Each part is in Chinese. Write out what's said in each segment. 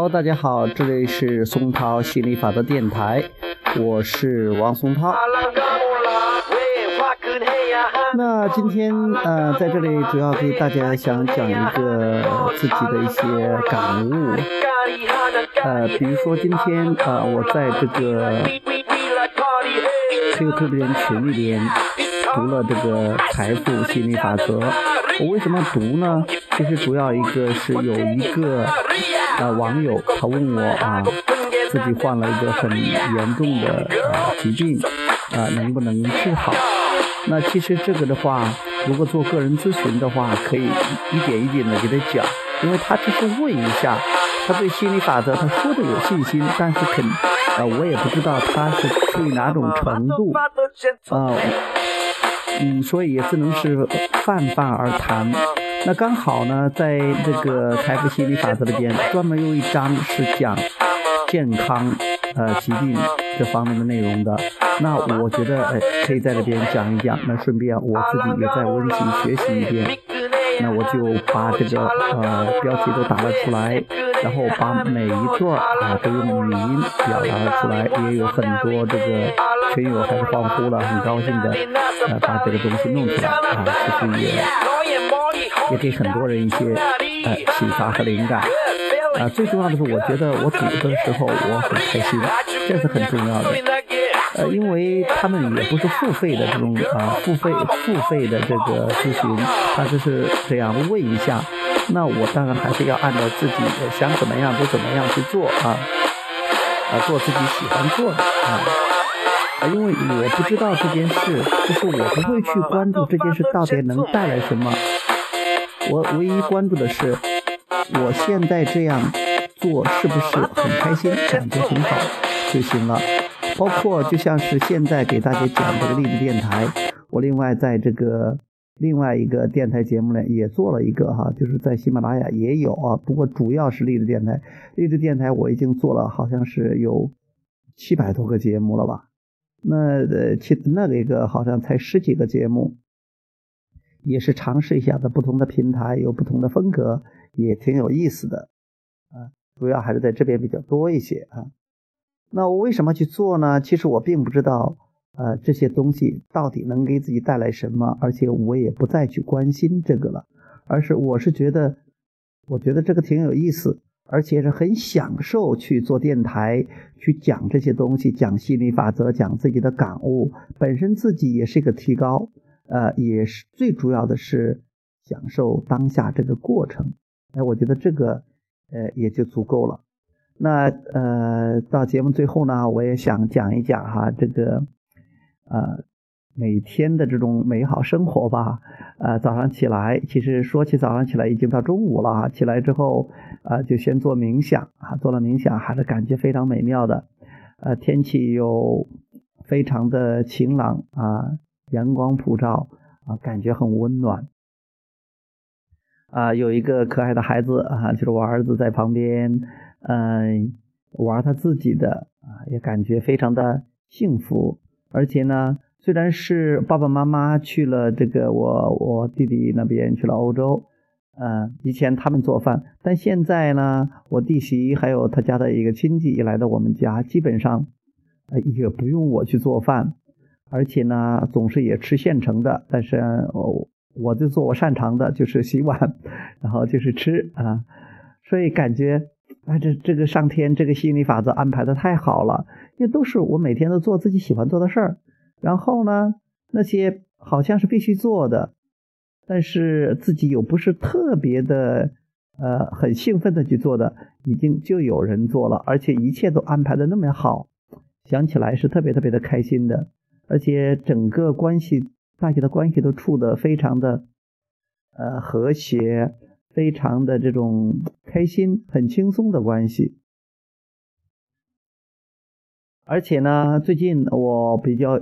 好，大家好，这里是松涛心理法则电台，我是王松涛。那今天呃，在这里主要给大家想讲一个自己的一些感悟，呃，比如说今天啊，我在这个 QQ 群群里边读了这个财富心理法则。我为什么读呢？其实主要一个是有一个呃网友他问我啊，自己患了一个很严重的啊疾病啊，能不能治好？那其实这个的话，如果做个人咨询的话，可以一点一点的给他讲，因为他只是问一下，他对心理法则他说的有信心，但是肯啊，我也不知道他是处于哪种程度啊。嗯，所以也只能是泛泛而谈。那刚好呢，在这个财富心理法则里边，专门有一章是讲健康、呃疾病这方面的内容的。那我觉得，哎，可以在这边讲一讲。那顺便我自己也在温习学习一遍。那我就把这个呃标题都打了出来，然后把每一段啊都用语音表达了出来，也有很多这个群友还是欢呼了，很高兴的呃把这个东西弄出来啊，其实也也给很多人一些呃启发和灵感啊。最重要的是，我觉得我读的时候我很开心，这是很重要的。呃，因为他们也不是付费的这种啊，付费付费的这个咨询，他就是这样问一下，那我当然还是要按照自己想怎么样就怎么样去做啊，啊，做自己喜欢做的啊，啊，因为我不知道这件事，就是我不会去关注这件事到底能带来什么，我唯一关注的是，我现在这样做是不是很开心，感觉很好就行了。包括就像是现在给大家讲这个励志电台，我另外在这个另外一个电台节目呢也做了一个哈，就是在喜马拉雅也有啊，不过主要是励志电台。励志电台我已经做了好像是有七百多个节目了吧？那呃，其那个一个好像才十几个节目，也是尝试一下的不同的平台，有不同的风格，也挺有意思的啊。主要还是在这边比较多一些啊。那我为什么去做呢？其实我并不知道，呃，这些东西到底能给自己带来什么，而且我也不再去关心这个了，而是我是觉得，我觉得这个挺有意思，而且是很享受去做电台，去讲这些东西，讲心理法则，讲自己的感悟，本身自己也是一个提高，呃，也是最主要的是享受当下这个过程，哎，我觉得这个，呃，也就足够了。那呃，到节目最后呢，我也想讲一讲哈，这个呃每天的这种美好生活吧。呃，早上起来，其实说起早上起来已经到中午了哈。起来之后，呃，就先做冥想啊，做了冥想还是感觉非常美妙的。呃，天气又非常的晴朗啊，阳光普照啊，感觉很温暖。啊，有一个可爱的孩子啊，就是我儿子在旁边。嗯，玩他自己的啊，也感觉非常的幸福。而且呢，虽然是爸爸妈妈去了这个我我弟弟那边去了欧洲，嗯，以前他们做饭，但现在呢，我弟媳还有他家的一个亲戚也来到我们家，基本上也不用我去做饭，而且呢，总是也吃现成的。但是我我就做我擅长的，就是洗碗，然后就是吃啊，所以感觉。啊，这这个上天这个心理法则安排的太好了，因为都是我每天都做自己喜欢做的事儿，然后呢，那些好像是必须做的，但是自己又不是特别的，呃，很兴奋的去做的，已经就有人做了，而且一切都安排的那么好，想起来是特别特别的开心的，而且整个关系，大家的关系都处得非常的，呃，和谐。非常的这种开心、很轻松的关系，而且呢，最近我比较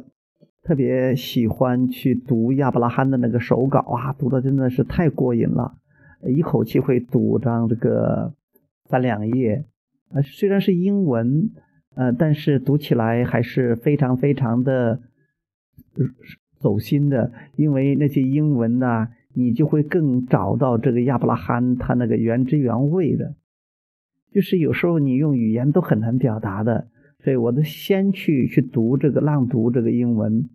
特别喜欢去读亚伯拉罕的那个手稿啊，读的真的是太过瘾了，一口气会读上这个三两页，呃，虽然是英文，呃，但是读起来还是非常非常的走心的，因为那些英文呢。你就会更找到这个亚伯拉罕他那个原汁原味的，就是有时候你用语言都很难表达的，所以我都先去去读这个朗读这个英文，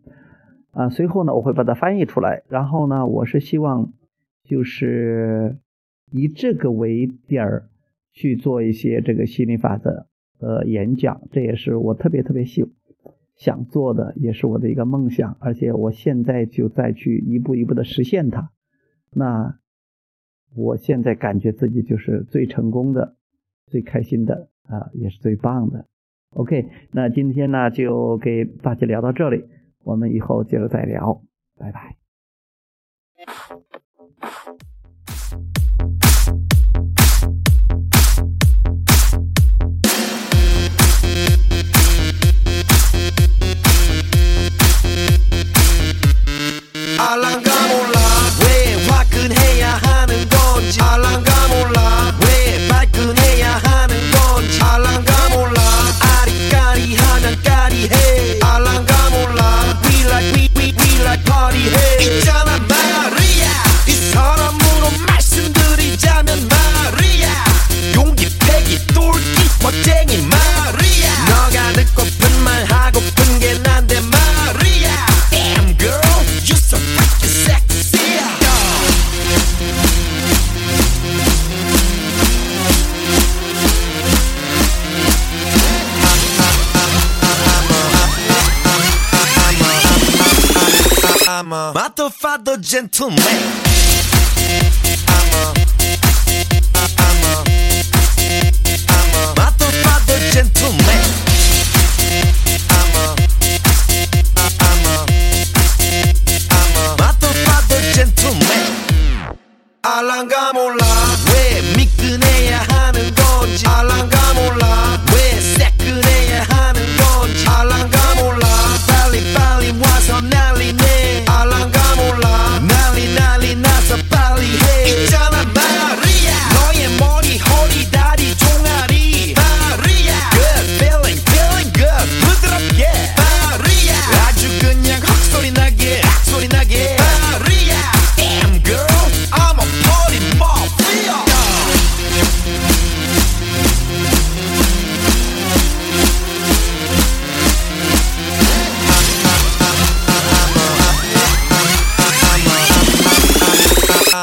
啊，随后呢我会把它翻译出来，然后呢我是希望就是以这个为点儿去做一些这个心理法则的演讲，这也是我特别特别喜想做的，也是我的一个梦想，而且我现在就在去一步一步的实现它。那我现在感觉自己就是最成功的、最开心的啊，也是最棒的。OK，那今天呢就给大家聊到这里，我们以后接着再聊，拜拜。I'm a Matto fado gentleman. Alangamos la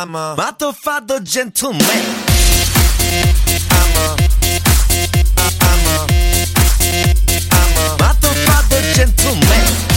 I'm a motherfucker gentleman. I'm a, I'm a, I'm a motherfucker gentleman.